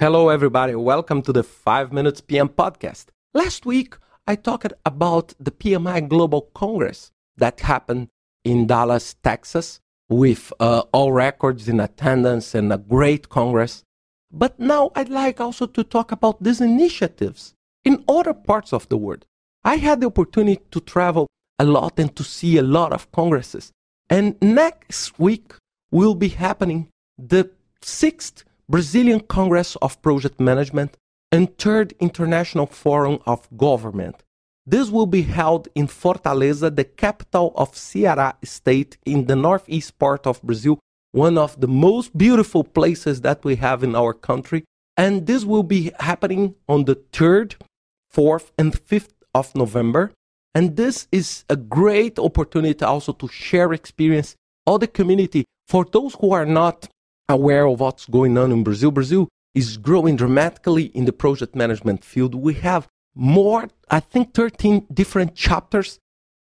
Hello, everybody. Welcome to the 5 Minutes PM podcast. Last week, I talked about the PMI Global Congress that happened in Dallas, Texas, with uh, all records in attendance and a great congress. But now I'd like also to talk about these initiatives in other parts of the world. I had the opportunity to travel a lot and to see a lot of congresses. And next week will be happening the sixth Brazilian Congress of Project Management, and Third International Forum of Government. This will be held in Fortaleza, the capital of Ceará state in the northeast part of Brazil, one of the most beautiful places that we have in our country. And this will be happening on the 3rd, 4th, and 5th of November. And this is a great opportunity also to share experience, all the community. For those who are not aware of what's going on in Brazil. Brazil is growing dramatically in the project management field. We have more, I think, 13 different chapters.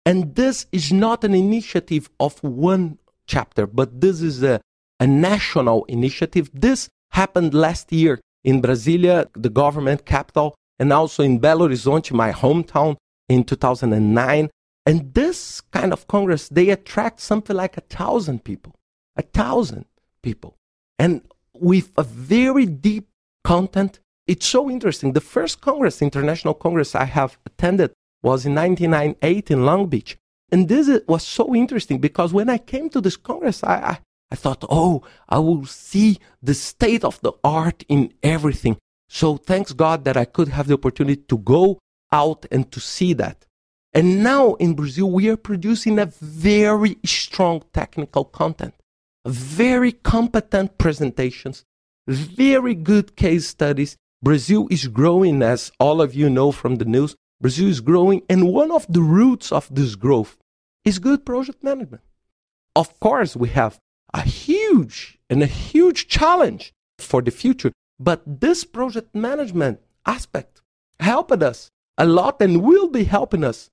And this is not an initiative of one chapter, but this is a, a national initiative. This happened last year in Brasilia, the government capital, and also in Belo Horizonte, my hometown, in 2009. And this kind of Congress, they attract something like a thousand people, a thousand people and with a very deep content. It's so interesting. The first Congress, International Congress I have attended was in 1998 in Long Beach. And this was so interesting because when I came to this Congress, I, I, I thought, oh, I will see the state of the art in everything. So thanks God that I could have the opportunity to go out and to see that. And now in Brazil, we are producing a very strong technical content very competent presentations, very good case studies. Brazil is growing, as all of you know from the news. Brazil is growing, and one of the roots of this growth is good project management. Of course, we have a huge and a huge challenge for the future, but this project management aspect helped us a lot and will be helping us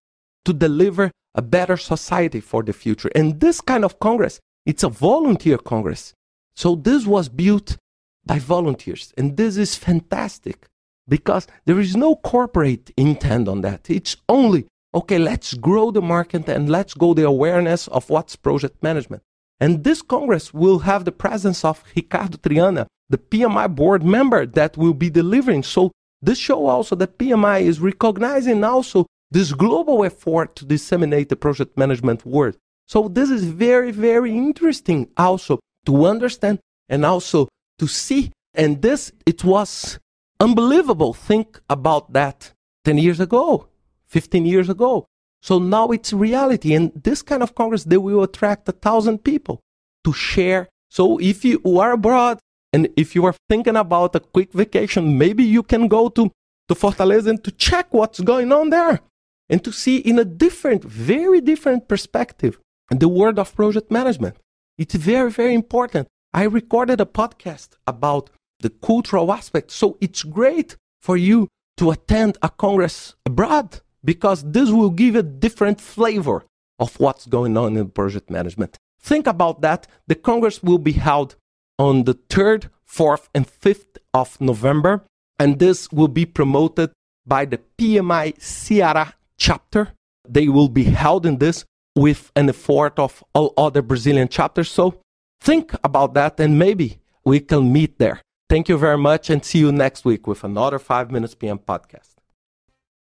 to deliver a better society for the future. And this kind of Congress it's a volunteer Congress. So this was built by volunteers. And this is fantastic because there is no corporate intent on that. It's only, okay, let's grow the market and let's go the awareness of what's project management. And this Congress will have the presence of Ricardo Triana, the PMI board member that will be delivering. So this show also that PMI is recognizing also this global effort to disseminate the project management word. So this is very, very interesting also to understand and also to see. And this, it was unbelievable. Think about that 10 years ago, 15 years ago. So now it's reality. And this kind of Congress, they will attract a thousand people to share. So if you are abroad and if you are thinking about a quick vacation, maybe you can go to, to Fortaleza and to check what's going on there and to see in a different, very different perspective the world of project management. It's very, very important. I recorded a podcast about the cultural aspect. So it's great for you to attend a congress abroad because this will give a different flavor of what's going on in project management. Think about that. The congress will be held on the 3rd, 4th, and 5th of November, and this will be promoted by the PMI Ceará chapter. They will be held in this with an effort of all other Brazilian chapters. So think about that and maybe we can meet there. Thank you very much and see you next week with another 5 Minutes PM podcast.